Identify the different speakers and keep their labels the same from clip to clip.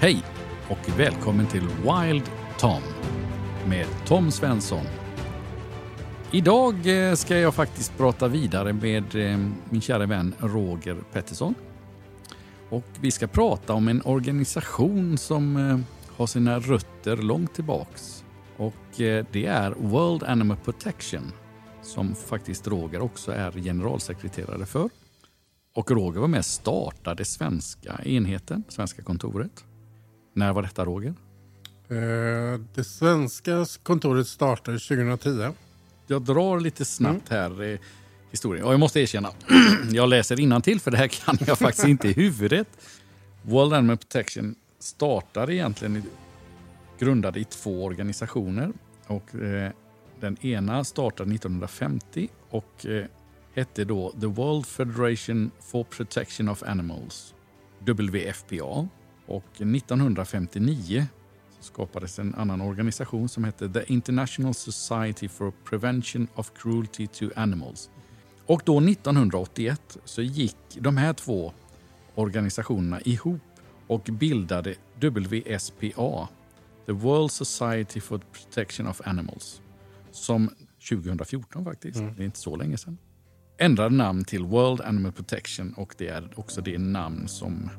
Speaker 1: Hej och välkommen till Wild Tom med Tom Svensson. Idag eh, ska jag faktiskt prata vidare med eh, min kära vän Roger Pettersson. Och vi ska prata om en organisation som eh, har sina rötter långt tillbaks. Och det är World Animal Protection som faktiskt Roger också är generalsekreterare för. Och Roger var med och startade svenska enheten, svenska kontoret. När var detta Roger?
Speaker 2: Eh, det svenska kontoret startade 2010.
Speaker 1: Jag drar lite snabbt mm. här eh, historien. Och jag måste erkänna, jag läser till för det här kan jag faktiskt inte i huvudet. World Animal Protection startade egentligen grundade i två organisationer. Och, eh, den ena startade 1950 och eh, hette då The World Federation for Protection of Animals, WFPA. Och 1959 skapades en annan organisation som hette The International Society for Prevention of Cruelty to Animals. Och då 1981 så gick de här två organisationerna ihop och bildade WSPA, The World Society for Protection of Animals, som 2014 faktiskt, mm. det är inte så länge sedan, ändrade namn till World Animal Protection och det är också det namn som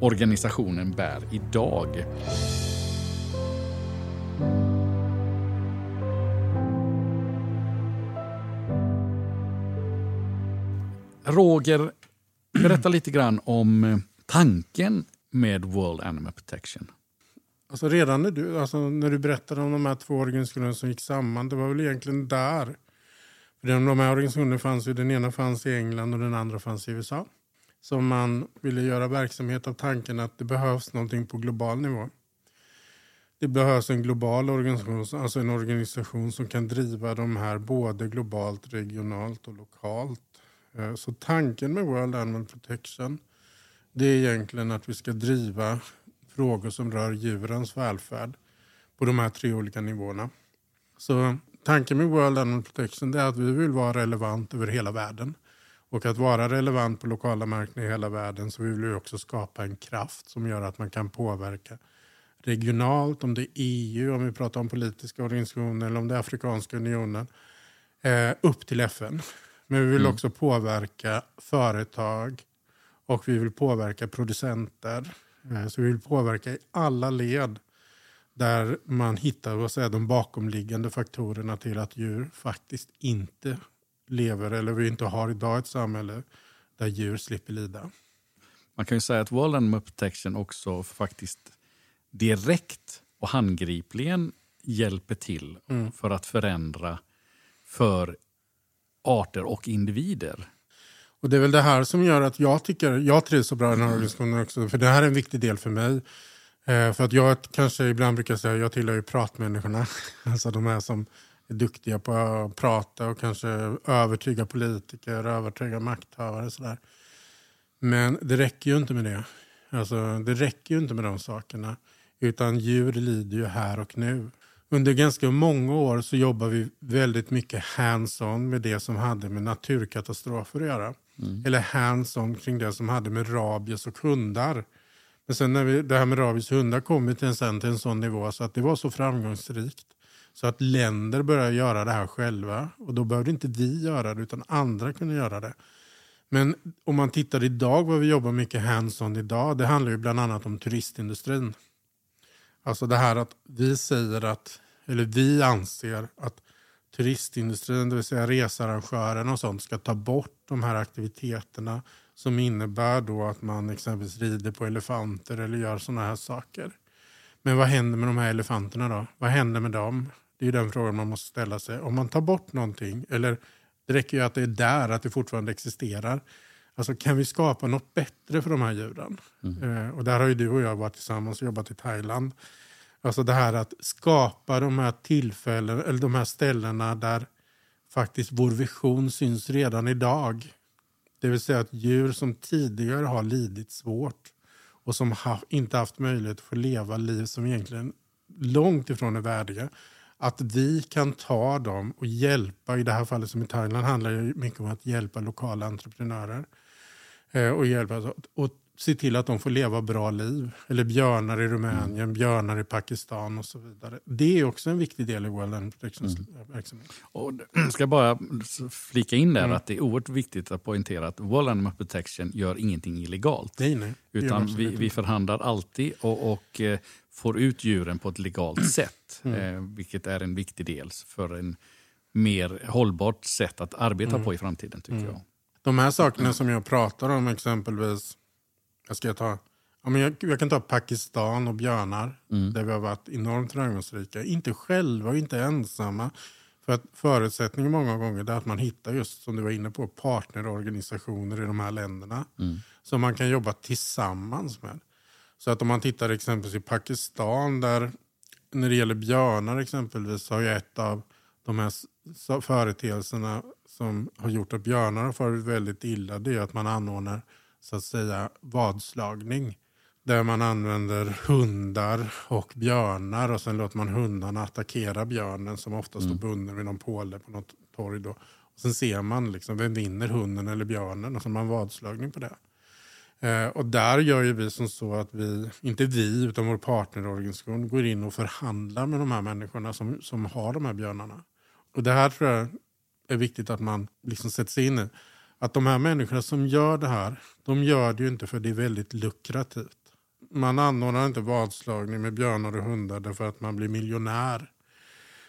Speaker 1: organisationen bär idag. Roger, berätta lite grann om eh, tanken med World Animal Protection.
Speaker 2: Alltså redan när du, alltså när du berättade om de här två organisationerna som gick samman, det var väl egentligen där. För de här organisationerna fanns ju, den ena fanns i England och den andra fanns i USA som man ville göra verksamhet av tanken att det behövs någonting på global nivå. Det behövs en global organisation, alltså en organisation som kan driva de här både globalt, regionalt och lokalt. Eh, så tanken med World Animal Protection det är egentligen att vi ska driva frågor som rör djurens välfärd på de här tre olika nivåerna. Så tanken med World Animal Protection är att vi vill vara relevant över hela världen. Och att vara relevant på lokala marknader i hela världen så vill vi också skapa en kraft som gör att man kan påverka regionalt, om det är EU, om vi pratar om politiska organisationer eller om det är Afrikanska unionen, eh, upp till FN. Men vi vill mm. också påverka företag och vi vill påverka producenter. Eh, så vi vill påverka i alla led där man hittar vad säger, de bakomliggande faktorerna till att djur faktiskt inte lever eller vi inte har idag ett samhälle där djur slipper lida.
Speaker 1: Man kan ju säga att Animal Protection också faktiskt direkt och handgripligen hjälper till mm. för att förändra för arter och individer.
Speaker 2: Och Det är väl det här som gör att jag tycker jag trivs så bra i den här organisationen också. För det här är en viktig del för mig. Eh, för att jag kanske ibland brukar säga jag tillhör ju pratmänniskorna. Alltså de här som är duktiga på att prata och kanske övertyga politiker, övertyga makthavare. Sådär. Men det räcker ju inte med det. Alltså, det räcker ju inte med de sakerna. Utan djur lider ju här och nu. Under ganska många år så jobbar vi väldigt mycket hands-on med det som hade med naturkatastrofer att göra. Mm. Eller hands-on kring det som hade med rabies och hundar. Men sen när vi, det här med rabies och hundar kom vi till en, till en sån nivå så att det var så framgångsrikt så att länder började göra det här själva. Och då behövde inte vi göra det, utan andra kunde göra det. Men om man tittar idag, vad vi jobbar mycket hands-on idag, det handlar ju bland annat om turistindustrin. Alltså det här att vi säger att, eller vi anser att turistindustrin, det vill säga researrangören och sånt, ska ta bort de här aktiviteterna som innebär då att man exempelvis rider på elefanter eller gör sådana här saker. Men vad händer med de här elefanterna då? Vad händer med dem? Det är den frågan man måste ställa sig. Om man tar bort någonting, eller det räcker ju att det är där, att det fortfarande existerar. Alltså kan vi skapa något bättre för de här djuren? Mm. Eh, och där har ju du och jag varit tillsammans och jobbat i Thailand. Alltså det här att skapa de här tillfällen, eller de här ställena där faktiskt vår vision syns redan idag. Det vill säga att djur som tidigare har lidit svårt och som ha, inte haft möjlighet att få leva liv som egentligen långt ifrån är värdiga att vi kan ta dem och hjälpa, i det här fallet som i Thailand handlar det mycket om att hjälpa lokala entreprenörer. eh, och hjälpa och se till att de får leva bra liv. Eller björnar i Rumänien, mm. björnar i Pakistan och så vidare. Det är också en viktig del i World Animal Protections mm. verksamhet.
Speaker 1: Och ska bara flika in där mm. att det är oerhört viktigt att poängtera att World Animal Protection gör ingenting illegalt.
Speaker 2: Nej, nej.
Speaker 1: Utan vi, vi förhandlar alltid och, och eh, får ut djuren på ett legalt sätt. Mm. Eh, vilket är en viktig del för en mer hållbart sätt att arbeta mm. på i framtiden. tycker mm. jag.
Speaker 2: De här sakerna som jag pratar om, exempelvis jag, ska ta, ja, men jag, jag kan ta Pakistan och björnar, mm. där vi har varit enormt framgångsrika. Inte själva och inte ensamma. För att förutsättningen många gånger är att man hittar just som du var inne på partnerorganisationer i de här länderna. Mm. Som man kan jobba tillsammans med. Så att om man tittar exempelvis i Pakistan där när det gäller björnar exempelvis så har ju ett av de här företeelserna som har gjort att björnar har farit väldigt illa det är att man anordnar så att säga vadslagning. Där man använder hundar och björnar och sen låter man hundarna attackera björnen som ofta står mm. bunden vid någon påle på något torg. Då. Och sen ser man liksom, vem vinner, hunden eller björnen och så har man vadslagning på det. Eh, och där gör ju vi som så att vi, inte vi utan vår partnerorganisation går in och förhandlar med de här människorna som, som har de här björnarna. Och det här tror jag är viktigt att man liksom sätter sig in i att de här människorna som gör det här, de gör det ju inte för det är väldigt lukrativt. Man anordnar inte vadslagning med björnar och hundar därför att man blir miljonär.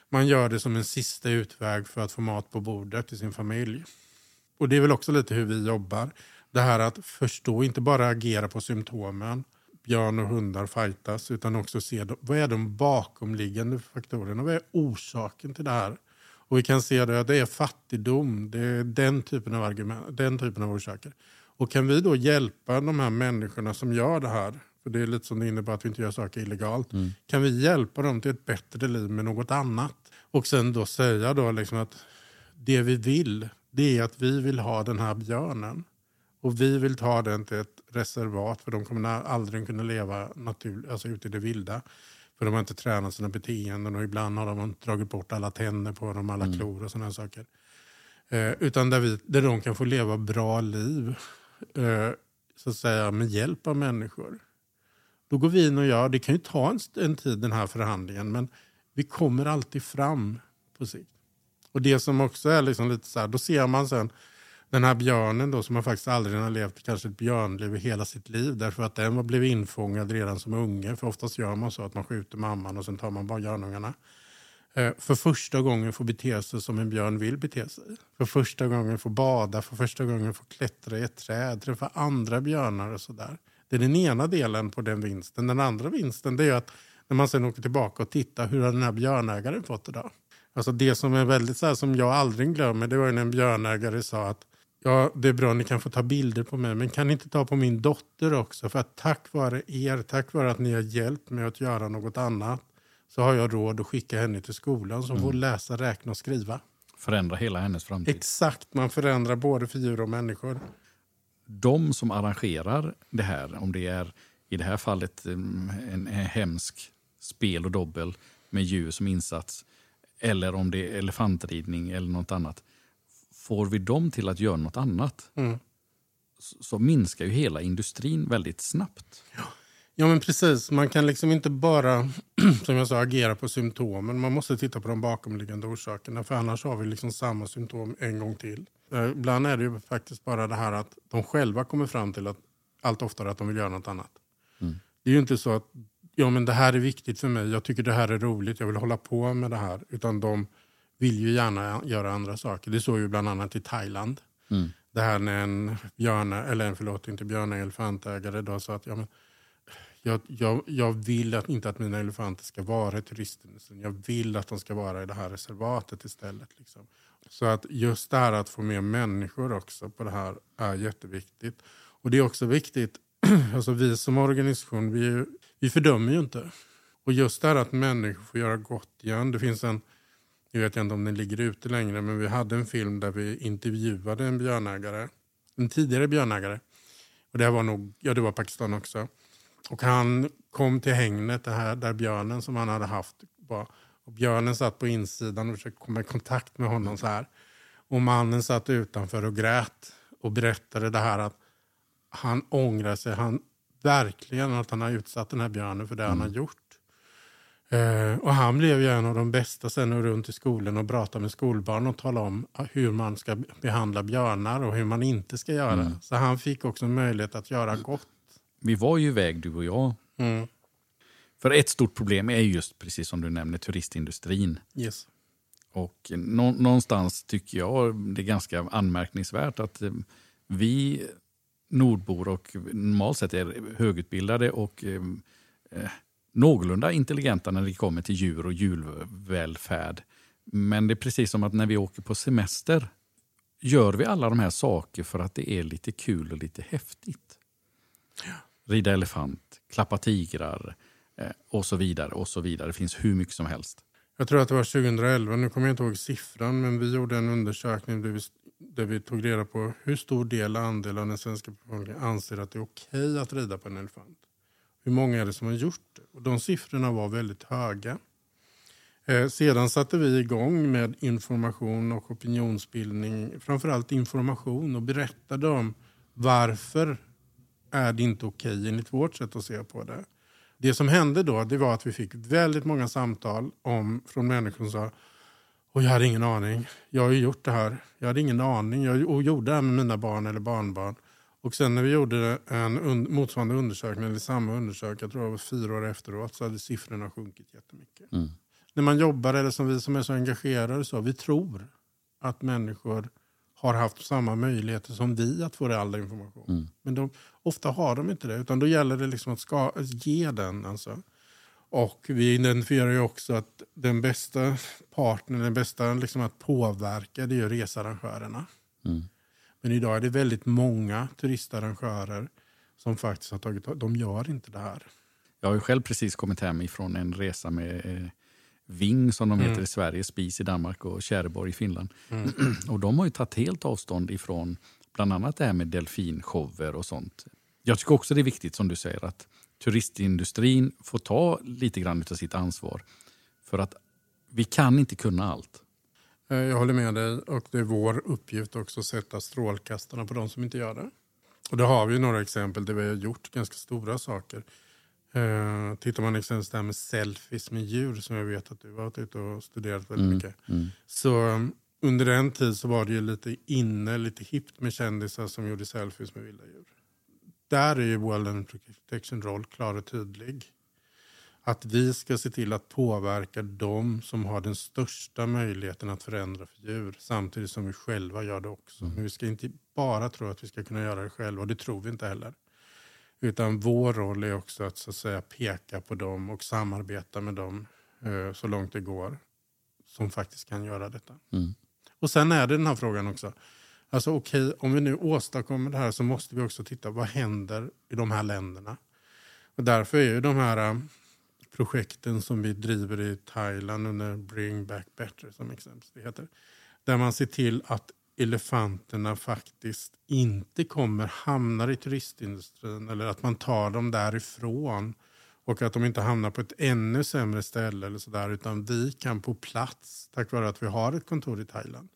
Speaker 2: Man gör det som en sista utväg för att få mat på bordet till sin familj. Och det är väl också lite hur vi jobbar. Det här att förstå, inte bara agera på symptomen, björn och hundar fightas, utan också se vad är de bakomliggande faktorerna, vad är orsaken till det här? Och vi kan se det, att det är fattigdom, det är den typen av argument, den typen av orsaker. Och kan vi då hjälpa de här människorna som gör det här, för det är lite som det innebär att vi inte gör saker illegalt, mm. kan vi hjälpa dem till ett bättre liv med något annat? Och sen då säga då liksom att det vi vill, det är att vi vill ha den här björnen. Och vi vill ta den till ett reservat för de kommer aldrig kunna leva natur, alltså ute i det vilda. För de har inte tränat sina beteenden och ibland har de dragit bort alla tänder på dem, alla mm. klor och sådana saker. Eh, utan där, vi, där de kan få leva bra liv eh, så att säga, med hjälp av människor. Då går vi in och gör, det kan ju ta en, en tid den här förhandlingen men vi kommer alltid fram på sikt. Och det som också är liksom lite så här, då ser man sen den här björnen då som man faktiskt aldrig har levt kanske ett björnliv i hela sitt liv därför att den blev infångad redan som unge. För oftast gör man så att man skjuter mamman och sen tar man bara björnungarna. Eh, för första gången får bete sig som en björn vill bete sig. För första gången får bada, för första gången får klättra i ett träd, träffa andra björnar och sådär. Det är den ena delen på den vinsten. Den andra vinsten det är att när man sen åker tillbaka och tittar hur har den här björnägaren fått det då? Alltså det som är väldigt så här, som jag aldrig glömmer det var när en björnägare sa att Ja, det är bra, ni kan få ta bilder på mig, men kan ni inte ta på min dotter också? För att tack vare er, tack vare att ni har hjälpt mig att göra något annat, så har jag råd att skicka henne till skolan som mm. får läsa, räkna och skriva.
Speaker 1: Förändra hela hennes framtid.
Speaker 2: Exakt, man förändrar både för djur och människor.
Speaker 1: De som arrangerar det här, om det är i det här fallet mm, en, en hemsk spel och dobbel med djur som insats, eller om det är elefantridning eller något annat får vi dem till att göra något annat mm. så, minskar ju hela industrin väldigt snabbt.
Speaker 2: Ja. ja, men precis. Man kan liksom inte bara som jag sa, agera på symptomen. Man måste titta på de bakomliggande orsakerna för annars har vi liksom samma symptom en gång till. Eh, ibland är det ju faktiskt bara det här att de själva kommer fram till att allt oftare att de vill göra något annat. Mm. Det är ju inte så att ja, men det här är viktigt för mig, jag tycker det här är roligt, jag vill hålla på med det här. Utan de vill ju gärna göra andra saker. Det såg ju bland annat i Thailand. Mm. Det här när en björna, eller förlåt, inte björna, elefantägare då sa att ja, men, jag, jag, jag vill att, inte att mina elefanter ska vara i turistindustrin. Jag vill att de ska vara i det här reservatet istället. Liksom. Så att just det här att få med människor också på det här är jätteviktigt. Och det är också viktigt, alltså vi som organisation, vi, vi fördömer ju inte. Och just det här att människor får göra gott igen. Det finns en jag vet inte om den ligger ute längre, men vi hade en film där vi intervjuade en björnägare. En tidigare björnägare. Och det var nog, ja det var Pakistan också. Och han kom till hängnet det här, där björnen som han hade haft var. Och björnen satt på insidan och försökte komma i kontakt med honom så här. Och mannen satt utanför och grät och berättade det här att han ångrar sig. Han verkligen att han har utsatt den här björnen för det han har gjort. Eh, och han blev ju en av de bästa sen runt i skolan och pratade med skolbarn och talade om hur man ska behandla björnar och hur man inte ska göra. Så han fick också möjlighet att göra gott.
Speaker 1: Vi var ju iväg du och jag.
Speaker 2: Mm.
Speaker 1: För ett stort problem är just precis som du nämner turistindustrin.
Speaker 2: Yes.
Speaker 1: Och nå någonstans tycker jag det är ganska anmärkningsvärt att eh, vi nordbor och normalt sett är högutbildade och eh, eh, någorlunda intelligenta när det kommer till djur och djurvälfärd. Men det är precis som att när vi åker på semester gör vi alla de här saker för att det är lite kul och lite häftigt. Rida elefant, klappa tigrar eh, och så vidare. och så vidare. Det finns hur mycket som helst.
Speaker 2: Jag tror att det var 2011, nu kommer jag inte ihåg siffran, men vi gjorde en undersökning där vi, där vi tog reda på hur stor del andel av den svenska befolkningen anser att det är okej att rida på en elefant. Hur många är det som har gjort det? Och de siffrorna var väldigt höga. Eh, sedan satte vi igång med information och opinionsbildning. Framförallt information och berättade om varför är det inte okej enligt vårt sätt att se på det. Det som hände då det var att vi fick väldigt många samtal om, från människor som sa och jag hade ingen aning. Jag har ju gjort det här. Jag hade ingen aning. Jag gjorde det här med mina barn eller barnbarn. Och sen när vi gjorde en un motsvarande undersökning, eller samma undersökning, jag tror det var fyra år efteråt, så hade siffrorna sjunkit jättemycket.
Speaker 1: Mm.
Speaker 2: När man jobbar, eller som vi som är så engagerade, så vi tror att människor har haft samma möjligheter som vi att få all information.
Speaker 1: Mm.
Speaker 2: Men de, ofta har de inte det, utan då gäller det liksom att ska, ge den. Alltså. Och vi identifierar ju också att den bästa partnern, den bästa liksom att påverka, det är ju researrangörerna.
Speaker 1: Mm.
Speaker 2: Men idag är det väldigt många turistarrangörer som faktiskt har tagit De gör inte det här.
Speaker 1: Jag har själv precis kommit hem ifrån en resa med eh, Ving som de heter
Speaker 2: Mm.
Speaker 1: i Sverige, Spis i Danmark och Kärreborg i Finland.
Speaker 2: Mm.
Speaker 1: och de har ju tagit helt avstånd ifrån bland annat det här med delfinshower och sånt. Jag tycker också det är viktigt som du säger att turistindustrin får ta lite grann av sitt ansvar. För att vi kan inte kunna allt.
Speaker 2: Eh, Jag håller med dig och det är vår uppgift också att sätta strålkastarna på de som inte gör det. Och det har vi några exempel där vi har gjort ganska stora saker. Uh, tittar man exempelvis det här med selfies med djur som jag vet att du har varit ute och studerat väldigt
Speaker 1: Mm,
Speaker 2: mycket.
Speaker 1: mm.
Speaker 2: Så um, under en tid så var det ju lite inne, lite hippt med kändisar som gjorde selfies med vilda djur. Där är ju Animal Protection roll klar och tydlig. Att vi ska se till att påverka de som har den största möjligheten att förändra för djur samtidigt som vi själva gör det också. Men vi ska inte bara tro att vi ska kunna göra det själva och det tror vi inte heller. Utan vår roll är också att, så att säga, peka på dem och samarbeta med dem eh, så långt det går som faktiskt kan göra detta.
Speaker 1: Mm.
Speaker 2: Och sen är det den här frågan också. Alltså okej, om vi nu åstadkommer det här så måste vi också titta vad händer i de här länderna. Och därför är ju de här äh, projekten som vi driver i Thailand under Bring Back Better som exempel det heter. Där man ser till att elefanterna faktiskt inte kommer hamnar i turistindustrin eller att man tar dem därifrån och att de inte hamnar på ett ännu sämre ställe eller sådär utan vi kan på plats tack vare att vi har ett kontor i Thailand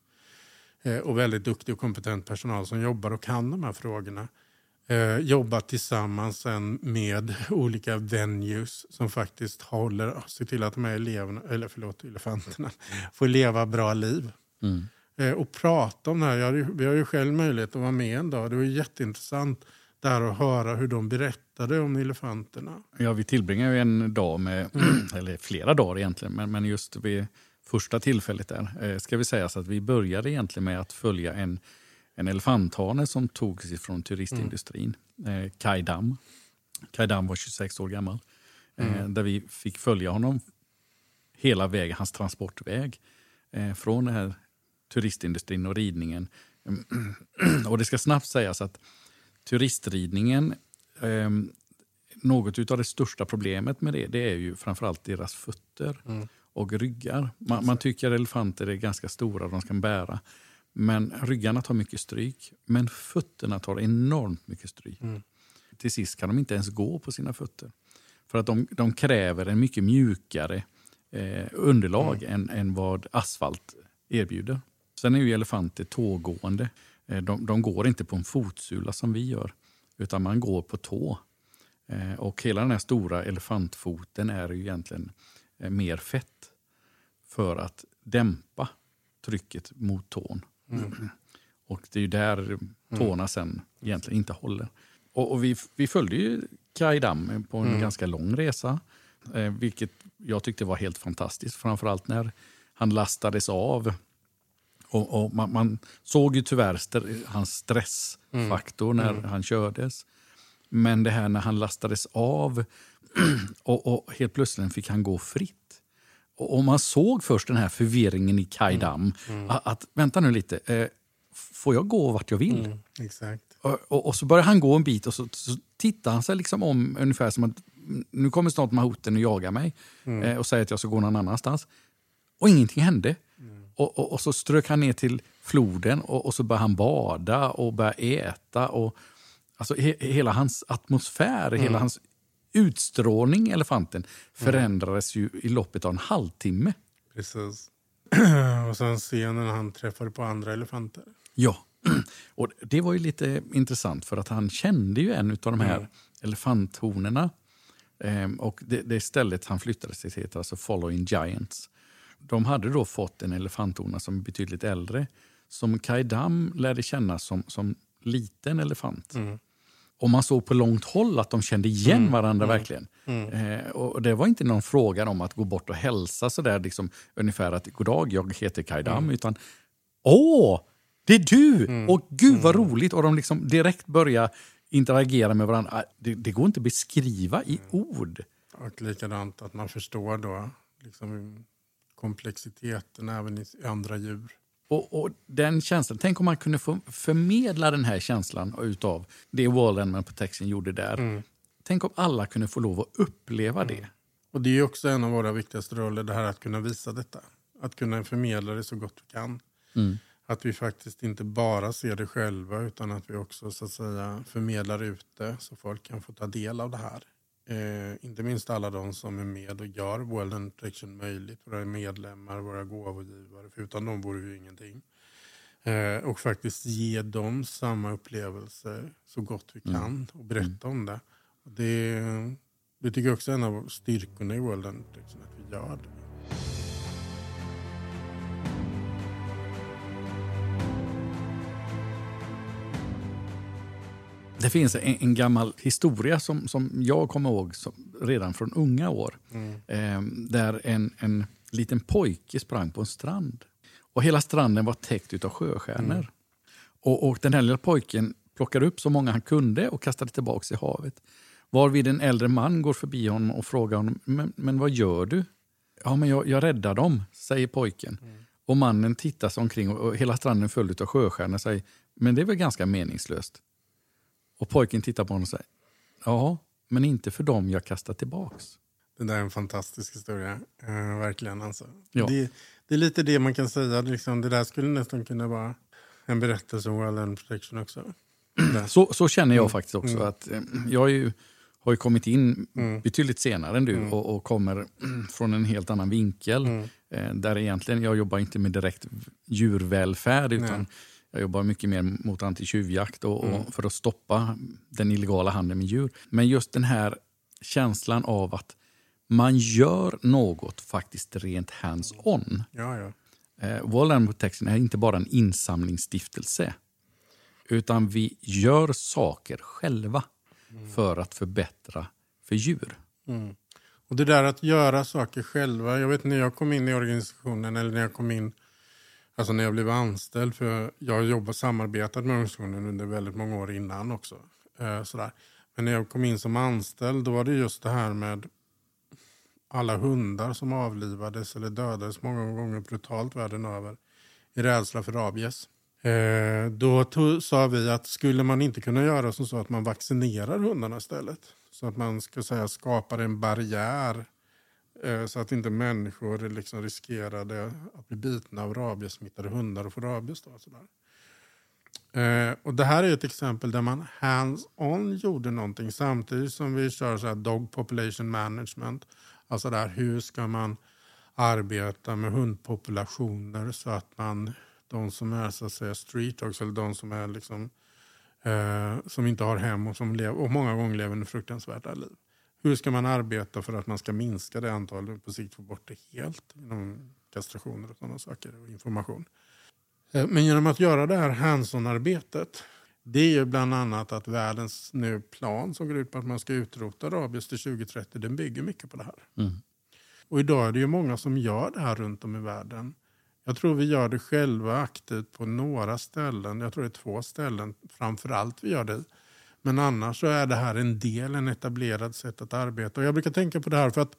Speaker 2: eh, och väldigt duktig och kompetent personal som jobbar och kan de här frågorna eh, jobba tillsammans med olika venues som faktiskt håller, ser till att de här eleverna, eller förlåt, elefanterna får leva bra liv.
Speaker 1: Mm.
Speaker 2: Eh, och prata om det här. Hade, vi har ju själv möjlighet att vara med en dag. Det var jätteintressant där att höra hur de berättade om elefanterna.
Speaker 1: Ja, vi tillbringar ju en dag med, eller flera dagar egentligen, men, men just vid första tillfället där eh, ska vi säga så att vi började egentligen med att följa en, en elefanthane som togs ifrån turistindustrin, eh, Kai Dam. Kai Dam var 26 år gammal. Eh, där vi fick följa honom hela vägen, hans transportväg. Eh, från den här turistindustrin och ridningen. och det ska snabbt sägas att turistridningen, eh, något av det största problemet med det, det är ju framförallt deras fötter
Speaker 2: Mm.
Speaker 1: och ryggar. Man, man tycker elefanter är ganska stora, de kan bära. Men ryggarna tar mycket stryk, men fötterna tar enormt mycket stryk.
Speaker 2: Mm.
Speaker 1: Till sist kan de inte ens gå på sina fötter. För att de, de kräver en mycket mjukare eh, underlag än, än vad asfalt erbjuder. Sen är ju elefanter tågående. Eh, de, de går inte på en fotsula som vi gör. utan man går på tå. Eh, och hela den här stora elefantfoten är ju egentligen eh, mer fett för att dämpa trycket mot tån. Mm. Och det är ju där tårna sen egentligen inte håller. Och, och vi, vi följde ju Kai Dam på en mm. ganska lång resa. Eh, vilket jag tyckte var helt fantastiskt. Framförallt när han lastades av. Och, och man, man, såg ju tyvärr st hans stressfaktor mm. när mm. han kördes. Men det här när han lastades av och, och helt plötsligt fick han gå fritt. Och, man såg först den här förvirringen i Kai Dam. Mm. mm. Att, att, vänta nu lite, eh, får jag gå vart jag vill? Mm,
Speaker 2: exakt.
Speaker 1: Och, och, och, så börjar han gå en bit och så, så tittar han sig liksom om ungefär som att nu kommer snart Mahoten och jagar mig mm. eh, och säger att jag ska gå någon annanstans. Och ingenting hände. Mm. Och, och, och, så strök han ner till floden och, och så började han bada och börja äta. Och, alltså he, hela hans atmosfär, mm. hela hans utstrålning, elefanten, förändrades ju i loppet av en halvtimme.
Speaker 2: Precis. och sen scenen han träffade på andra elefanter.
Speaker 1: Ja, och det var ju lite intressant för att han kände ju en av de här mm. elefanthonorna. Ehm, och det, det stället han flyttade sig till heter alltså Following Giants. De hade då fått en elefanthona som är betydligt äldre som Kaidam lärde känna som, som liten elefant. Mm. Och man såg på långt håll att de kände igen mm. varandra mm. verkligen. Mm. Eh, och Det var inte någon fråga om att gå bort och hälsa sådär, liksom, ungefär att goddag, jag heter Kaidam, mm. utan åh, det är du! Mm. Och gud vad mm. roligt! Och de liksom direkt börjar interagera med varandra. Ah, det, det går inte att beskriva i ord.
Speaker 2: Och likadant att man förstår då liksom komplexiteten även i andra djur.
Speaker 1: Och, och, den känslan, Tänk om man kunde få förmedla den här känslan utav det World Animal Protection gjorde där. Mm. Tänk om alla kunde få lov att uppleva mm. det.
Speaker 2: Och Det är också en av våra viktigaste roller, det här att kunna visa detta. Att kunna förmedla det så gott vi kan. Mm. Att vi faktiskt inte bara ser det själva utan att vi också så att säga förmedlar ut det så folk kan få ta del av det här. Eh, inte minst alla de som är med och gör World Protection möjligt. Våra medlemmar, våra gåvogivare. För utan dem vore vi ingenting. Eh, och faktiskt ge dem samma upplevelse så gott vi mm. kan mm. och berätta mm. om det. Och det. Det tycker jag också är en av styrkorna i World Protection, att vi gör det.
Speaker 1: Det finns en, en, gammal historia som, som jag kommer ihåg som, redan från unga år. Mm. Eh, där en, en liten pojke sprang på en strand. Och Hela stranden var täckt av sjöstjärnor. Mm. Och, och, den här lilla pojken plockade upp så många han kunde och kastade tillbaka i havet. Varvid en äldre man går förbi honom och frågar honom, men, men vad gör du? Ja, men jag, jag räddar dem, säger pojken. Mm. Och mannen tittar sig omkring och, och hela stranden full av sjöstjärnor säger, men det är väl ganska meningslöst. Och pojken tittar på honom och säger, ja, men inte för dem jag kastar tillbaks.
Speaker 2: Det där är en fantastisk historia, uh, verkligen. Alltså. Ja. Det, det, är lite det man kan säga, liksom, det där skulle nästan kunna vara en berättelse om Land Protection också.
Speaker 1: så, så känner jag mm. faktiskt också. Mm. att eh, Jag ju, har ju kommit in mm. betydligt senare än du mm. och, och, kommer från en helt annan vinkel. Mm. Eh, där egentligen, jag jobbar inte med direkt djurvälfärd utan jag jobbar mycket mer mot antitjuvjakt och, mm. och för att stoppa den illegala handeln med djur. Men just den här känslan av att man gör något faktiskt rent hands-on.
Speaker 2: Ja, ja.
Speaker 1: Eh, World Animal Protection är inte bara en insamlingsstiftelse. Utan vi gör saker själva mm. för att förbättra för djur.
Speaker 2: Mm. Och Det där att göra saker själva. Jag vet när jag kom in i organisationen eller när jag kom in Alltså när jag blev anställd, för jag har jobbat samarbetat med organisationen under väldigt många år innan också. Eh, sådär. Men när jag kom in som anställd då var det just det här med alla hundar som avlivades eller dödades många gånger brutalt världen över i rädsla för rabies. Eh, då tog, sa vi att skulle man inte kunna göra som så att man vaccinerar hundarna istället. Så att man ska säga skapar en barriär Eh, Eh, så att inte människor liksom riskerade att bli bitna av rabiessmittade hundar och få rabies. Då, sådär. Eh, och det här är ett exempel där man hands-on gjorde någonting samtidigt som vi kör så dog population management. Alltså där, hur ska man arbeta med hundpopulationer så att man, de som är så att säga street dogs eller de som är liksom eh, som inte har hem och som lever, och många gånger lever under fruktansvärda liv. Hur ska man arbeta för att man ska minska det antalet och på sikt få bort det helt genom kastrationer och sådana saker och information. Eh, men genom att göra det här hands-on-arbetet det är ju bland annat att världens nu plan som går ut på att man ska utrota rabies till 2030, den bygger mycket på det här.
Speaker 1: Mm.
Speaker 2: Och idag är det ju många som gör det här runt om i världen. Jag tror vi gör det själva aktivt på några ställen. Jag tror det är två ställen framför allt vi gör det. Men annars så är det här en del, en etablerad sätt att arbeta. Och jag brukar tänka på det här för att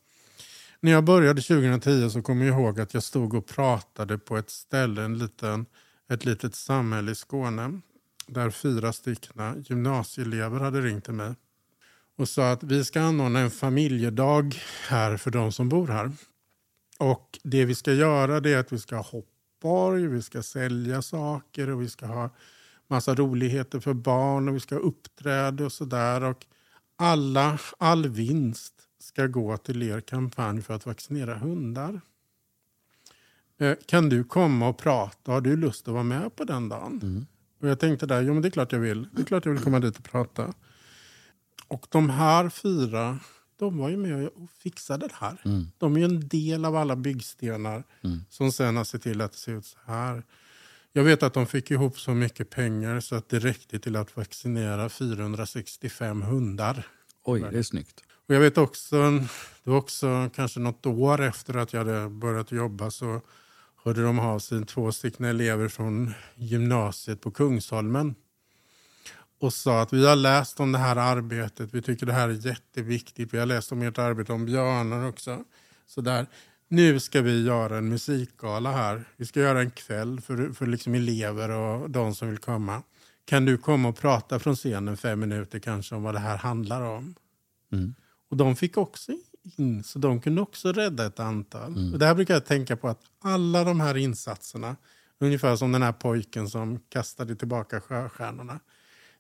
Speaker 2: när jag började 2010 så kommer jag ihåg att jag stod och pratade på ett ställe, en liten, ett litet samhälle i Skåne där fyra styckna gymnasieelever hade ringt till mig och sa att vi ska anordna en familjedag här för de som bor här. Och det vi ska göra det är att vi ska ha hoppborg, vi ska sälja saker och vi ska ha massa roligheter för barn och vi ska ha uppträde och sådär. Och alla, all vinst ska gå till er kampanj för att vaccinera hundar. Eh, kan du komma och prata? Har du lust att vara med på den dagen?
Speaker 1: Mm.
Speaker 2: Och jag tänkte där, jo men det är klart jag vill. Det är klart jag vill komma dit och prata. Och de här fyra, de var ju med och fixade det här.
Speaker 1: Mm.
Speaker 2: De är ju en del av alla byggstenar
Speaker 1: Mm.
Speaker 2: som sen har sett till att det ser ut så här. Jag vet att de fick ihop så mycket pengar så att det räckte till att vaccinera 465 hundar.
Speaker 1: Oj, det är snyggt.
Speaker 2: Och jag vet också, det var också kanske något år efter att jag hade börjat jobba så hörde de av sig två stycken elever från gymnasiet på Kungsholmen och sa att vi har läst om det här arbetet, vi tycker det här är jätteviktigt, vi har läst om ert arbete om björnar också. Så där, nu ska vi göra en musikgala här. Vi ska göra en kväll för, för liksom elever och de som vill komma. Kan du komma och prata från scenen fem minuter kanske om vad det här handlar om?
Speaker 1: Mm.
Speaker 2: Och de fick också in, så de kunde också rädda ett antal.
Speaker 1: Mm.
Speaker 2: Och där brukar jag tänka på att alla de här insatserna, ungefär som den här pojken som kastade tillbaka sjöstjärnorna.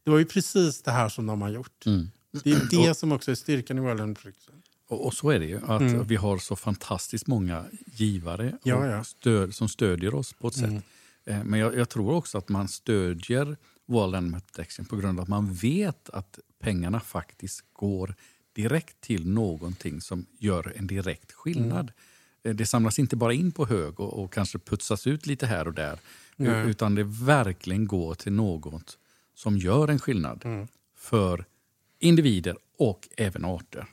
Speaker 2: Det var ju precis det här som de har gjort.
Speaker 1: Mm.
Speaker 2: Det är det som också är styrkan i World Hand Protection.
Speaker 1: Och, och så är det ju, att
Speaker 2: Mm.
Speaker 1: vi har så fantastiskt många givare
Speaker 2: Ja, ja.
Speaker 1: Stöd, som stödjer oss på ett
Speaker 2: Mm.
Speaker 1: sätt. Eh, Men jag, jag tror också att man stödjer World Animal Protection på grund av att man vet att pengarna faktiskt går direkt till någonting som gör en direkt skillnad. Eh, Det samlas inte bara in på hög och, och kanske putsas ut lite här och där. Utan det verkligen går till något som gör en skillnad
Speaker 2: Mm.
Speaker 1: för individer och även arter.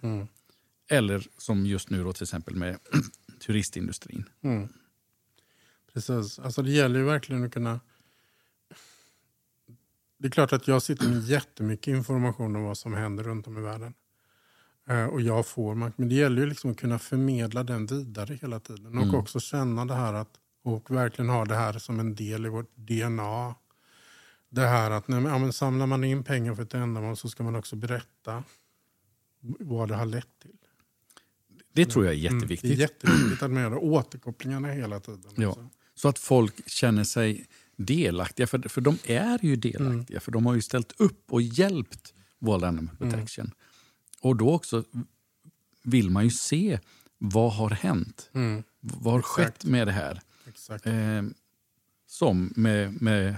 Speaker 1: Eller som just nu då till exempel med turistindustrin.
Speaker 2: Mm. Precis. Alltså det gäller ju verkligen att kunna... Det är klart att jag sitter med jättemycket information om vad som händer runt om i världen. Eh, och jag får makt. Men det gäller ju liksom att kunna förmedla den vidare hela tiden. Och
Speaker 1: Mm.
Speaker 2: också känna det här att... Och verkligen ha det här som en del i vårt DNA. Det här att när, ja, men samlar man in pengar för ett ändamål så ska man också berätta vad det har lett till.
Speaker 1: Det tror jag är
Speaker 2: Mm,
Speaker 1: jätteviktigt.
Speaker 2: Det är jätteviktigt att man gör återkopplingarna hela tiden.
Speaker 1: Ja.
Speaker 2: också.
Speaker 1: Så att folk känner sig delaktiga. För, för de är ju delaktiga. För de har ju ställt upp och hjälpt World Animal Protection. Och då också vill man ju se vad har hänt.
Speaker 2: Mm,
Speaker 1: Vad har
Speaker 2: Exakt.
Speaker 1: skett med det här?
Speaker 2: exakt.
Speaker 1: Eh, som med, med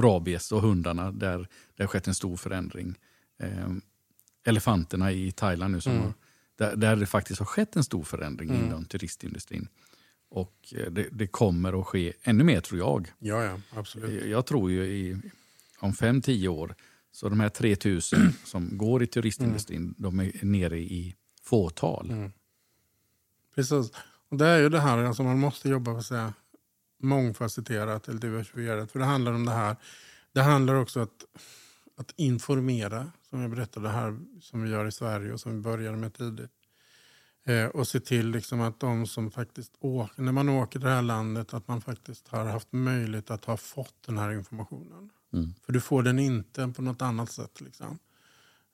Speaker 1: rabies och hundarna där det har skett en stor förändring. Eh, elefanterna i Thailand nu som
Speaker 2: Mm.
Speaker 1: har, där, där det faktiskt har skett en stor förändring
Speaker 2: Mm.
Speaker 1: inom turistindustrin. Och eh, det, det kommer att ske ännu mer tror jag.
Speaker 2: Ja, ja, absolut.
Speaker 1: Jag tror ju i, om fem tio år så de här 3000 som går i turistindustrin de är nere i fåtal.
Speaker 2: Mm. Precis. Och det är ju det här, alltså man måste jobba för att säga, mångfacetterat eller diversifierat. För det handlar om det här. Det handlar också att, att informera, som jag berättade här, som vi gör i Sverige och som vi började med tidigt. Eh, och se till liksom att de som faktiskt åker, när man åker till det här landet, att man faktiskt har haft möjlighet att ha fått den här informationen.
Speaker 1: Mm.
Speaker 2: För du får den inte på något annat sätt. Liksom.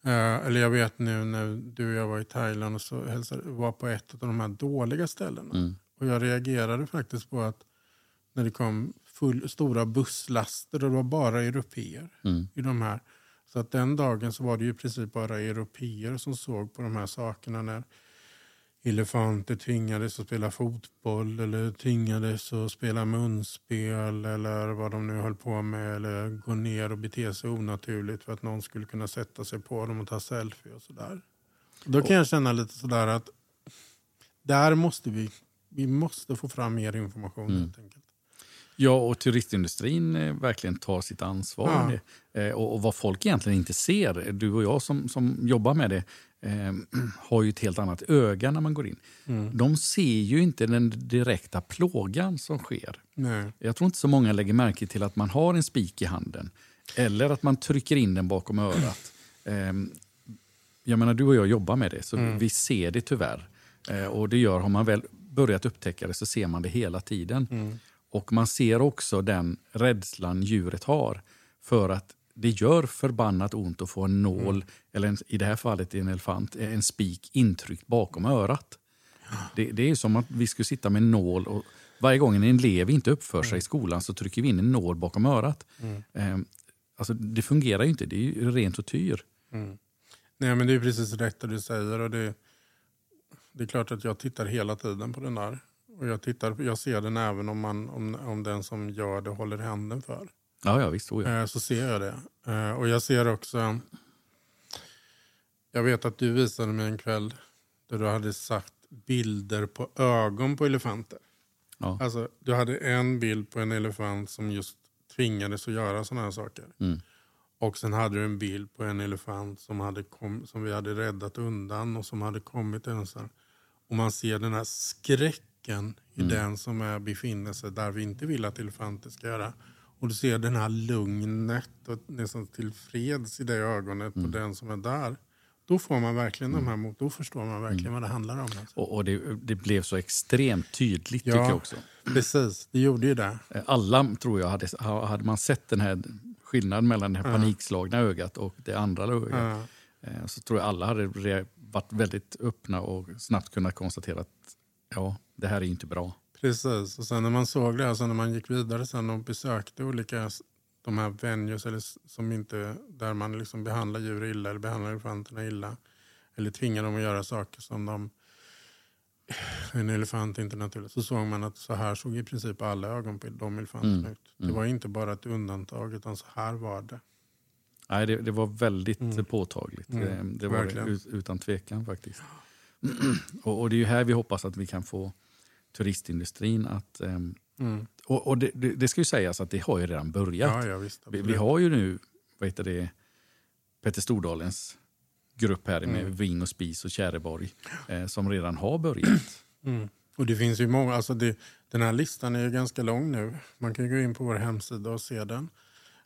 Speaker 2: Eh, eller jag vet nu när du och jag var i Thailand och så hälsade, var på ett av de här dåliga ställena.
Speaker 1: Mm.
Speaker 2: Och jag reagerade faktiskt på att när det kom full, stora busslaster och det var bara europeer
Speaker 1: Mm.
Speaker 2: i de här. Så att den dagen så var det ju i princip bara europeer som såg på de här sakerna. När elefanter tvingades att spela fotboll eller tvingades att spela munspel eller vad de nu höll på med eller gå ner och bete sig onaturligt för att någon skulle kunna sätta sig på dem och ta selfie och sådär. Då kan jag känna lite sådär att där måste vi, vi måste få fram mer information
Speaker 1: Mm.
Speaker 2: helt enkelt.
Speaker 1: Ja, och turistindustrin eh, verkligen tar sitt ansvar. Eh, och, och vad folk egentligen inte ser, du och jag som, som jobbar med det, eh, har ju ett helt annat öga när man går in.
Speaker 2: Mm.
Speaker 1: De ser ju inte den direkta plågan som sker.
Speaker 2: Nej.
Speaker 1: Jag tror inte så många lägger märke till att man har en spik i handen. Eller att man trycker in den bakom örat. Ehm, jag menar, du och jag jobbar med det, så
Speaker 2: Mm.
Speaker 1: vi ser det tyvärr. Eh, och det gör, har man väl börjat upptäcka det så ser man det hela tiden.
Speaker 2: Mm.
Speaker 1: Och man ser också den rädslan djuret har för att det gör förbannat ont att få en nål, eller en, i det här fallet en elefant, en spik intryckt bakom örat. Det, det är som att vi skulle sitta med en nål och varje gång en elev inte uppför sig i skolan så trycker vi in en nål bakom örat. Eh, alltså, det fungerar ju inte, det är ju rent och tyr.
Speaker 2: Mm. Nej men det är precis rätt det du säger. Och det, det är klart att jag tittar hela tiden på den där. Och jag, tittar, jag ser den även om, man, om, om den som gör det håller handen för.
Speaker 1: Ja, ja visst. Oh, ja.
Speaker 2: Eh, så ser jag det. Eh, och jag ser också... Jag vet att du visade mig en kväll där du hade satt bilder på ögon på elefanter.
Speaker 1: Ja.
Speaker 2: Alltså, du hade en bild på en elefant som just tvingades att göra sådana här saker.
Speaker 1: Mm.
Speaker 2: Och sen hade du en bild på en elefant som, hade kom, som vi hade räddat undan och som hade kommit ensam. Och man ser den här skräcken i
Speaker 1: Mm.
Speaker 2: den som är, befinner sig där vi inte vill att elefanter ska göra. Och du ser den här lugnet och nästan tillfreds i det ögonet
Speaker 1: Mm.
Speaker 2: på den som är där. Då får man verkligen de här mot, då förstår man verkligen vad det handlar om. Alltså.
Speaker 1: Och, och det, det blev så extremt tydligt
Speaker 2: Ja.
Speaker 1: tycker jag också.
Speaker 2: Precis, det gjorde ju det.
Speaker 1: Eh, Alla tror jag, hade, hade man sett den här skillnaden mellan det här panikslagna ögat och det andra ögat
Speaker 2: Ja.
Speaker 1: eh, så tror jag alla hade varit väldigt öppna och snabbt kunnat konstatera att ja, det här är inte bra.
Speaker 2: Precis, och sen när man såg det sen när man gick vidare sen och besökte olika de här venues eller som inte, där man liksom behandlar djur illa eller behandlar elefanterna illa. Eller tvingar dem att göra saker som de, en elefant inte naturligt. Så såg man att så här såg i princip alla ögon på de elefanterna
Speaker 1: Mm,
Speaker 2: ut. Det var inte bara ett undantag utan så här var det.
Speaker 1: Nej, det, det var väldigt
Speaker 2: Mm.
Speaker 1: påtagligt.
Speaker 2: Mm,
Speaker 1: det var det,
Speaker 2: verkligen.
Speaker 1: ut, utan tvekan faktiskt. och, och det är ju här vi hoppas att vi kan få turistindustrin att... ehm,
Speaker 2: Mm.
Speaker 1: och och det, det, det ska ju sägas att det har ju redan börjat.
Speaker 2: Ja, ja, visst.
Speaker 1: Vi, vi har ju nu vad heter det, Petter Stordalens grupp här med
Speaker 2: Mm.
Speaker 1: Ving och Spis och Käreborg eh, som redan har börjat.
Speaker 2: Mm. Och det finns ju många, alltså det, den här listan är ju ganska lång nu. Man kan gå in på vår hemsida och se den.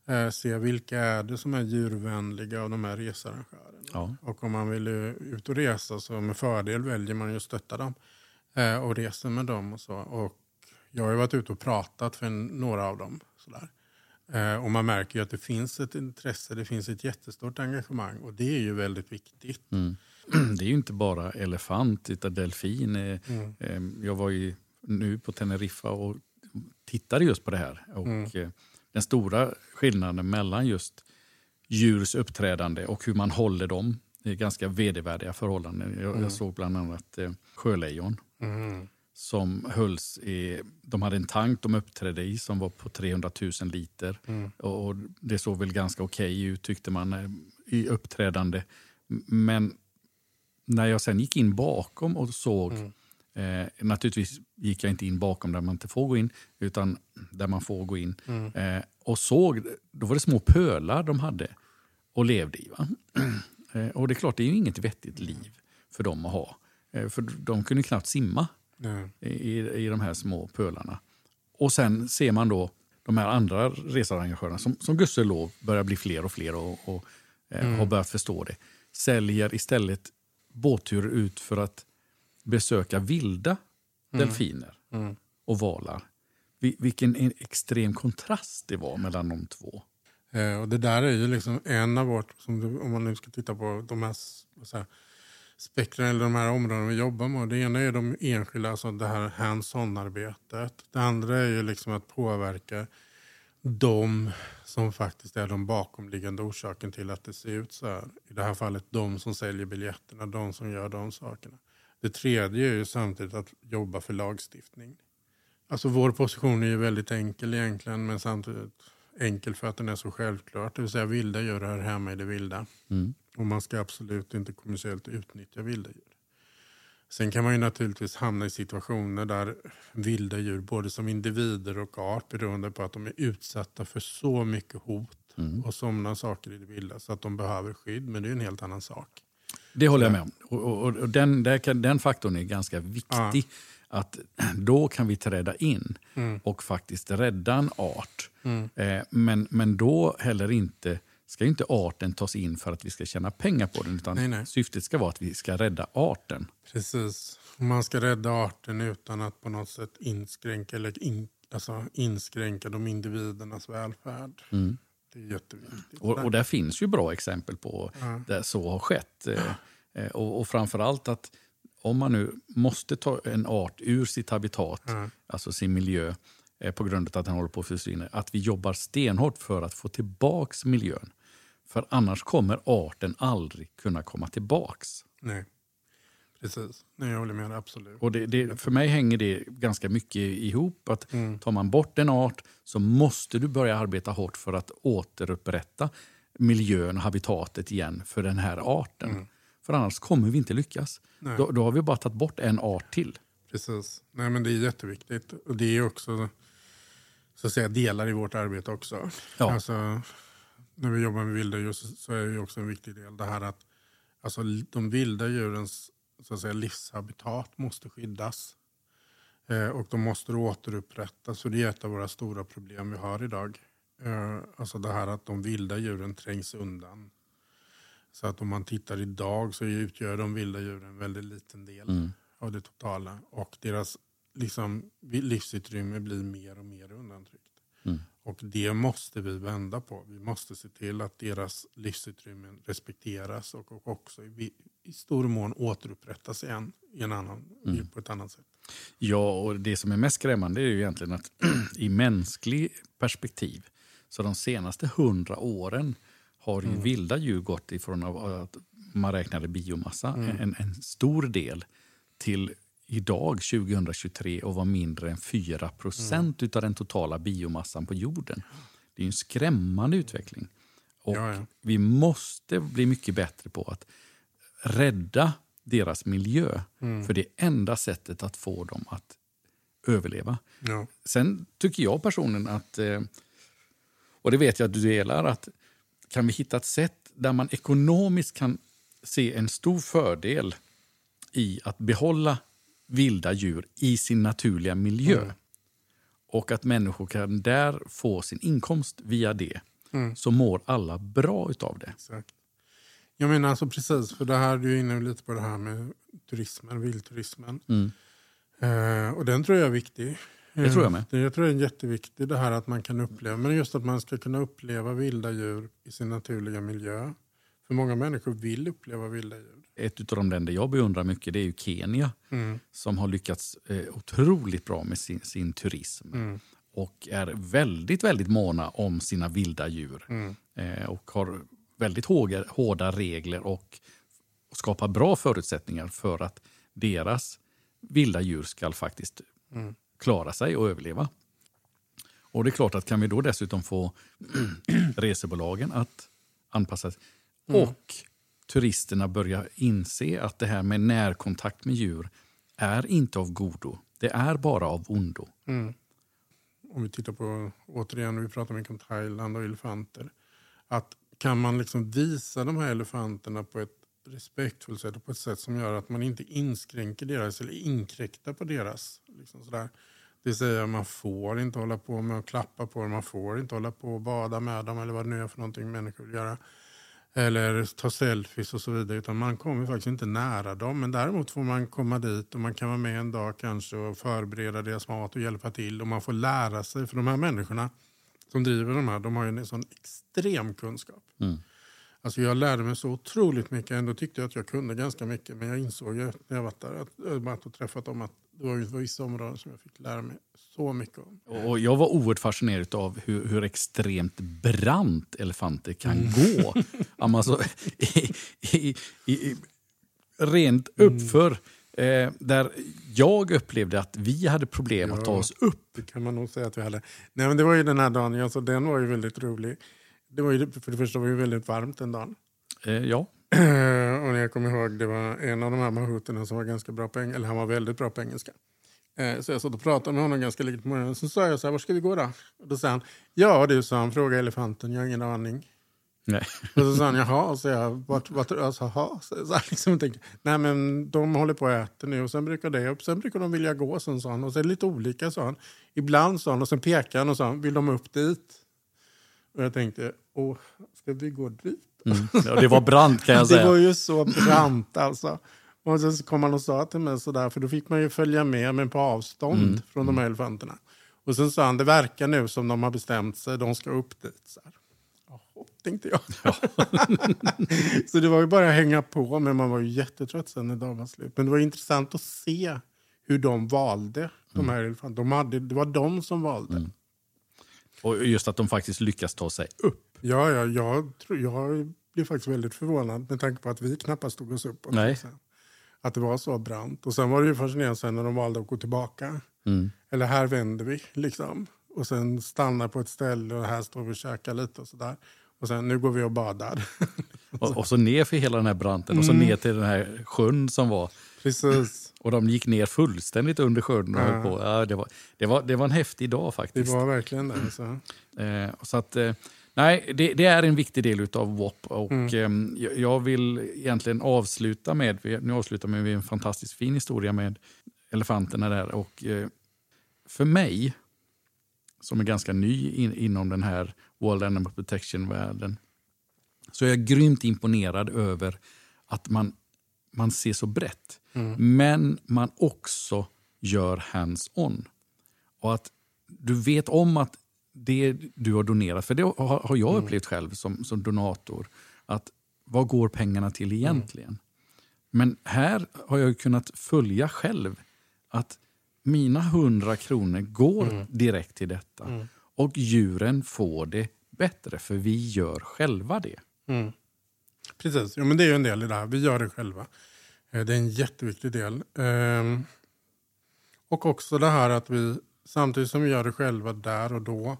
Speaker 2: Eh, se vilka är det som är djurvänliga av de här researrangörerna.
Speaker 1: Ja.
Speaker 2: Och om man vill eh, ut och resa så med fördel väljer man ju att stötta dem. Eh, och reser med dem och så. Och jag har varit ute och pratat för några av dem. Sådär. Och man märker ju att det finns ett intresse, det finns ett jättestort engagemang. Och det är ju väldigt viktigt.
Speaker 1: Mm. Det är ju inte bara elefant utan delfin.
Speaker 2: Mm.
Speaker 1: Jag var ju nu på Teneriffa och tittade just på det här. Och
Speaker 2: Mm.
Speaker 1: Den stora skillnaden mellan just djurs uppträdande och hur man håller dem är ganska vedervärdiga förhållanden. Jag,
Speaker 2: Mm.
Speaker 1: jag såg bland annat eh, sjölejon
Speaker 2: Mm.
Speaker 1: som hölls i, de hade en tank de uppträdde i som var på 300 000 liter.
Speaker 2: Mm.
Speaker 1: Och och det såg väl ganska okej ut tyckte man eh, i uppträdande. Men när jag sen gick in bakom och såg,
Speaker 2: Mm.
Speaker 1: Eh, naturligtvis gick jag inte in bakom där man inte får gå in, utan där man får gå in.
Speaker 2: Mm.
Speaker 1: Eh, och såg, då var det små pölar de hade och levde i. Eh, och det är klart, det är ju inget vettigt liv för dem att ha. Eh, för de kunde knappt simma i, i de här små pölarna. Och sen ser man då de här andra researrangörerna som, som gudskelov börjar bli fler och fler och, och eh, har börjat förstå det. Säljer istället båtturer ut för att besöka vilda delfiner
Speaker 2: Mm.
Speaker 1: och valar. Vi, vilken en extrem kontrast det var mellan de två.
Speaker 2: Eh, och det där är ju liksom en av vårt, du, om man nu ska titta på de här, här spektren eller de här områdena vi jobbar med. Det ena är de enskilda, alltså det här hands-on-arbetet. Det andra är ju liksom att påverka de som faktiskt är de bakomliggande orsaken till att det ser ut så här. I det här fallet de som säljer biljetterna, de som gör de sakerna. Det tredje är ju samtidigt att jobba för lagstiftning. Alltså vår position är ju väldigt enkel egentligen men samtidigt enkel för att den är så självklart. Det vill säga vilda djur hör hemma i det vilda.
Speaker 1: Mm.
Speaker 2: Och man ska absolut inte kommersiellt utnyttja vilda djur. Sen kan man ju naturligtvis hamna i situationer där vilda djur, både som individer och art, beroende på att de är utsatta för så mycket hot
Speaker 1: Mm.
Speaker 2: och somna saker i det vilda så att de behöver skydd. Men det är en helt annan sak.
Speaker 1: Det håller jag med om. Och, och, och den, kan, den faktorn är ganska viktig. Att Då kan vi träda in
Speaker 2: Mm.
Speaker 1: och faktiskt rädda en art. Eh, men, men då heller inte ska inte arten tas in för att vi ska tjäna pengar på den. Utan
Speaker 2: Nej, nej.
Speaker 1: Syftet ska vara att vi ska rädda arten.
Speaker 2: Precis. Man ska rädda arten utan att på något sätt inskränka, eller in, alltså inskränka de individernas välfärd. Det är jätteviktigt.
Speaker 1: Och, och där finns ju bra exempel på
Speaker 2: Ja.
Speaker 1: där så har skett. Eh, eh, Och, och framför allt att om man nu måste ta en art ur sitt habitat,
Speaker 2: Ja.
Speaker 1: alltså sin miljö, eh, på grund av att den håller på att försvinna, att vi jobbar stenhårt för att få tillbaks miljön. För annars kommer arten aldrig kunna komma tillbaks.
Speaker 2: Nej. Precis. Nej, jag håller med. Absolut.
Speaker 1: Och det, det, för mig hänger det ganska mycket ihop. att
Speaker 2: Mm.
Speaker 1: Tar man bort en art så måste du börja arbeta hårt för att återupprätta miljön och habitatet igen för den här arten. För annars kommer vi inte lyckas.
Speaker 2: Mm.
Speaker 1: Då, då har vi bara tagit bort en art till.
Speaker 2: Precis. Nej, men det är jätteviktigt. Och det är också så att säga, delar i vårt arbete också.
Speaker 1: Ja.
Speaker 2: Alltså, när vi jobbar med vilda djur så, så är det också en viktig del det här att alltså, de vilda djurens så att säga, livshabitat måste skyddas. Eh, och de måste återupprättas. För det är ett av våra stora problem vi har idag. Eh, alltså det här att de vilda djuren trängs undan. Så att om man tittar idag så utgör de vilda djuren en väldigt liten del av det totala. Och deras liksom, livsutrymme blir mer och mer undantryckt.
Speaker 1: Mm.
Speaker 2: Och det måste vi vända på. Vi måste se till att deras livsutrymmen respekteras och, också i, i stor mån återupprättas igen i en annan, i, på ett annat sätt.
Speaker 1: Ja, och det som är mest skrämmande är ju egentligen att i mänsklig perspektiv så de senaste hundra åren har ju vilda djur gått ifrån att man räknade biomassa, en, en stor del, till idag 2023 och vara mindre än 4 procent av den totala biomassan på jorden. Det är en skrämmande utveckling. Och
Speaker 2: Ja, ja.
Speaker 1: Vi måste bli mycket bättre på att rädda deras miljö. För det är enda sättet att få dem att överleva.
Speaker 2: Ja.
Speaker 1: Sen tycker jag personligen att, eh, och det vet jag att du delar, att kan vi hitta ett sätt där man ekonomiskt kan se en stor fördel i att behålla vilda djur i sin naturliga miljö och att människor kan där få sin inkomst via det, så mår alla bra utav det.
Speaker 2: Exakt. Jag menar alltså precis, för det här, du är inne lite på det här med turismen, vildturismen.
Speaker 1: Mm.
Speaker 2: Eh, och den tror jag är viktig.
Speaker 1: Det tror jag med.
Speaker 2: Eh, Det, jag tror det är jätteviktigt det här att man kan uppleva, men just att man ska kunna uppleva vilda djur i sin naturliga miljö. För många människor vill uppleva vilda djur.
Speaker 1: Ett av de länder jag beundrar mycket det är Kenya
Speaker 2: Mm.
Speaker 1: som har lyckats eh, otroligt bra med sin, sin turism.
Speaker 2: Mm.
Speaker 1: och är väldigt, väldigt måna om sina vilda djur.
Speaker 2: Mm.
Speaker 1: Eh, och har väldigt hårda, hårda regler och skapar bra förutsättningar för att deras vilda djur ska faktiskt
Speaker 2: Mm.
Speaker 1: klara sig och överleva. Och det är klart att kan vi då dessutom få resebolagen att anpassa sig och turisterna börja inse att det här med närkontakt med djur är inte av godo. Det är bara av ondo.
Speaker 2: Mm. Om vi tittar på, återigen, vi pratar mycket om Thailand och elefanter. Att kan man liksom visa de här elefanterna på ett respektfullt sätt och på ett sätt som gör att man inte inskränker deras eller inkräktar på deras. Liksom sådär. Det vill säga man får inte hålla på med att klappa på dem, man får inte hålla på och bada med dem eller vad det nu är för någonting människor vill göra. Eller ta selfies och så vidare. Utan man kommer faktiskt inte nära dem. Men däremot får man komma dit och man kan vara med en dag kanske och förbereda deras mat och hjälpa till. Och man får lära sig. För de här människorna som driver de här, de har ju en sån extrem kunskap.
Speaker 1: Mm.
Speaker 2: Alltså jag lärde mig så otroligt mycket. Ändå tyckte jag att jag kunde ganska mycket. Men jag insåg ju när jag var där att, att och träffat dem att det var vissa områden som jag fick lära mig så mycket om.
Speaker 1: Och jag var oerhört fascinerad av hur, hur extremt brant elefanter kan
Speaker 2: Mm.
Speaker 1: gå. Alltså, i, i, i, rent uppför Eh, där jag upplevde att vi hade problem att ta oss upp.
Speaker 2: Det kan man nog säga att vi hade. Nej, men det var ju den här dagen, alltså, den var ju väldigt rolig. Det var ju, för det första var ju väldigt varmt den dagen.
Speaker 1: Eh, ja.
Speaker 2: och när jag kommer ihåg, det var en av de här mahoterna som var ganska bra på eller han var väldigt bra på engelska. Eh, så jag satt och pratade med honom ganska lite på morgonen. Så sa jag så här, var ska vi gå då? Och då sa han, ja du, sa han, fråga elefanten, jag har ingen aning.
Speaker 1: Nej.
Speaker 2: Och så sa han, jaha, och så jag, vart, vart, alltså, jaha. Så, så, liksom, tänkte, nej men de håller på att äta nu och sen brukar det upp, sen brukar de vilja gå, sen sa han. Och det lite olika, sa han. Ibland sa han, och sen pekade han och sa, vill de upp dit? Och jag tänkte, åh, ska vi gå dit?
Speaker 1: Mm. Ja, det var brant kan jag säga.
Speaker 2: Det var ju så brant alltså. Och sen kom han och sa till mig sådär, för då fick man ju följa med men på avstånd
Speaker 1: Mm.
Speaker 2: från de här elefanterna. Och sen sa han, det verkar nu som de har bestämt sig, de ska upp dit. Så här. Jaha, tänkte jag. så det var ju bara att hänga på, men man var ju jättetrött sen när dagen var slut. Men det var intressant att se hur de valde de här elefanterna. De hade, det var de som valde.
Speaker 1: Mm. Och just att de faktiskt lyckas ta sig upp.
Speaker 2: Ja, ja jag, tror, jag blev faktiskt väldigt förvånad med tanke på att vi knappast tog oss upp.
Speaker 1: Nej.
Speaker 2: Att det var så brant. Och sen var det ju fascinerande sen när de valde att gå tillbaka.
Speaker 1: Mm.
Speaker 2: Eller här vänder vi liksom. Och sen stanna på ett ställe och här står vi och käkar lite och sådär. Och sen nu går vi och badar.
Speaker 1: Och, och så ner för hela den här branten och så ner till den här sjön som var.
Speaker 2: Precis.
Speaker 1: Och de gick ner fullständigt under sjön. Och
Speaker 2: Ja.
Speaker 1: höll på. Ja, det, var, det, var, det var en häftig dag
Speaker 2: Det
Speaker 1: faktiskt.
Speaker 2: var verkligen det. Så.
Speaker 1: Eh, så att, eh, nej, det, det är en viktig del av WOP. Och,
Speaker 2: Mm.
Speaker 1: eh, jag- vill egentligen avsluta med, nu avslutar vi med en fantastiskt fin historia med elefanterna där. Och, eh, för mig, som är ganska ny in, inom den här World Animal Protection-världen, så är jag grymt imponerad över att man, man ser så brett. Men man också gör hands-on. Och att du vet om att det du har donerat, för det har, har jag upplevt själv som, som donator, att vad går pengarna till egentligen? Men här har jag kunnat följa själv att mina 100 kronor går direkt till detta. Och djuren får det bättre, för vi gör själva det.
Speaker 2: Mm. Precis, ja, men det är ju en del i det här. Vi gör det själva. Eh, det är en jätteviktig del. Ehm, och också det här att vi samtidigt som vi gör det själva där och då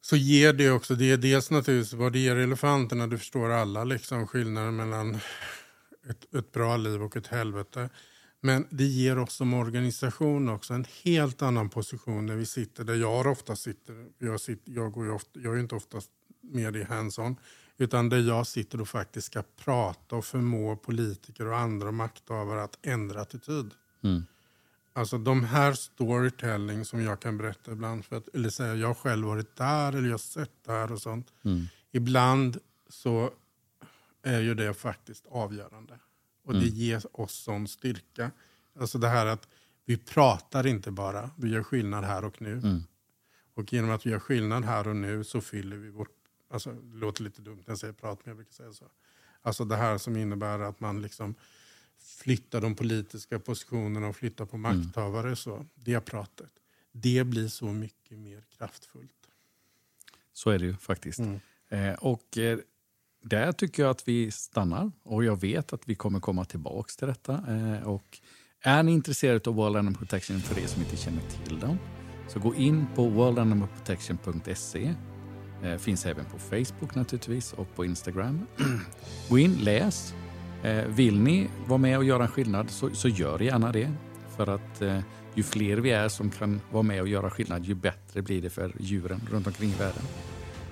Speaker 2: så ger det också, det är dels naturligtvis vad det ger elefanterna, du förstår alla liksom skillnaden mellan ett, ett bra liv och ett helvete. Men det ger oss som organisation också en helt annan position när vi sitter där jag ofta sitter. Jag, sitter, jag, går ju ofta, jag är ju inte oftast med i hands-on. Utan där jag sitter och faktiskt ska prata och förmå politiker och andra makthavare att ändra attityd.
Speaker 1: Mm.
Speaker 2: Alltså de här storytelling som jag kan berätta ibland, för att, eller säga jag har själv varit där eller jag sett det här och sånt.
Speaker 1: Mm.
Speaker 2: Ibland så är ju det faktiskt avgörande. Och det
Speaker 1: Mm.
Speaker 2: ger oss sån styrka. Alltså det här att vi pratar inte bara, vi gör skillnad här och nu.
Speaker 1: Mm.
Speaker 2: Och genom att vi gör skillnad här och nu så fyller vi vårt, alltså det låter lite dumt när jag säger prat, men jag brukar säga så. Alltså det här som innebär att man liksom flyttar de politiska positionerna och flyttar på makthavare. Så, det pratet, det blir så mycket mer kraftfullt.
Speaker 1: Så är det ju faktiskt.
Speaker 2: Mm.
Speaker 1: Eh, och eh, där tycker jag att vi stannar. Och jag vet att vi kommer komma tillbaka till detta. Eh, och är ni intresserade av World Animal Protection för er som inte känner till dem så gå in på worldanimalprotection.se. Eh, finns även på Facebook naturligtvis och på Instagram. gå in, läs. Eh, vill ni vara med och göra en skillnad så, så gör gärna det. För att eh, ju fler vi är som kan vara med och göra skillnad ju bättre blir det för djuren runt omkring i världen.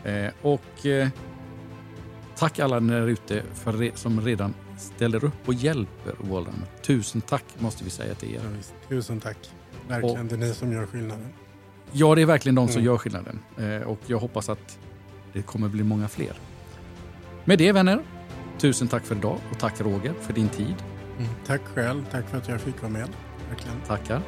Speaker 1: Eh, och eh, tack alla ni där ute för re- som redan ställer upp och hjälper Animal. Tusen tack måste vi säga till er.
Speaker 2: Ja. Tusen tack. Verkligen,
Speaker 1: Och-
Speaker 2: det är ni som gör skillnaden.
Speaker 1: Ja, det är verkligen de som
Speaker 2: Mm.
Speaker 1: gör skillnaden. Eh, och jag hoppas att det kommer bli många fler. Med det vänner, tusen tack för idag och tack Roger för din tid.
Speaker 2: Mm. Tack själv, tack för att jag fick vara med. Verkligen.
Speaker 1: Tackar.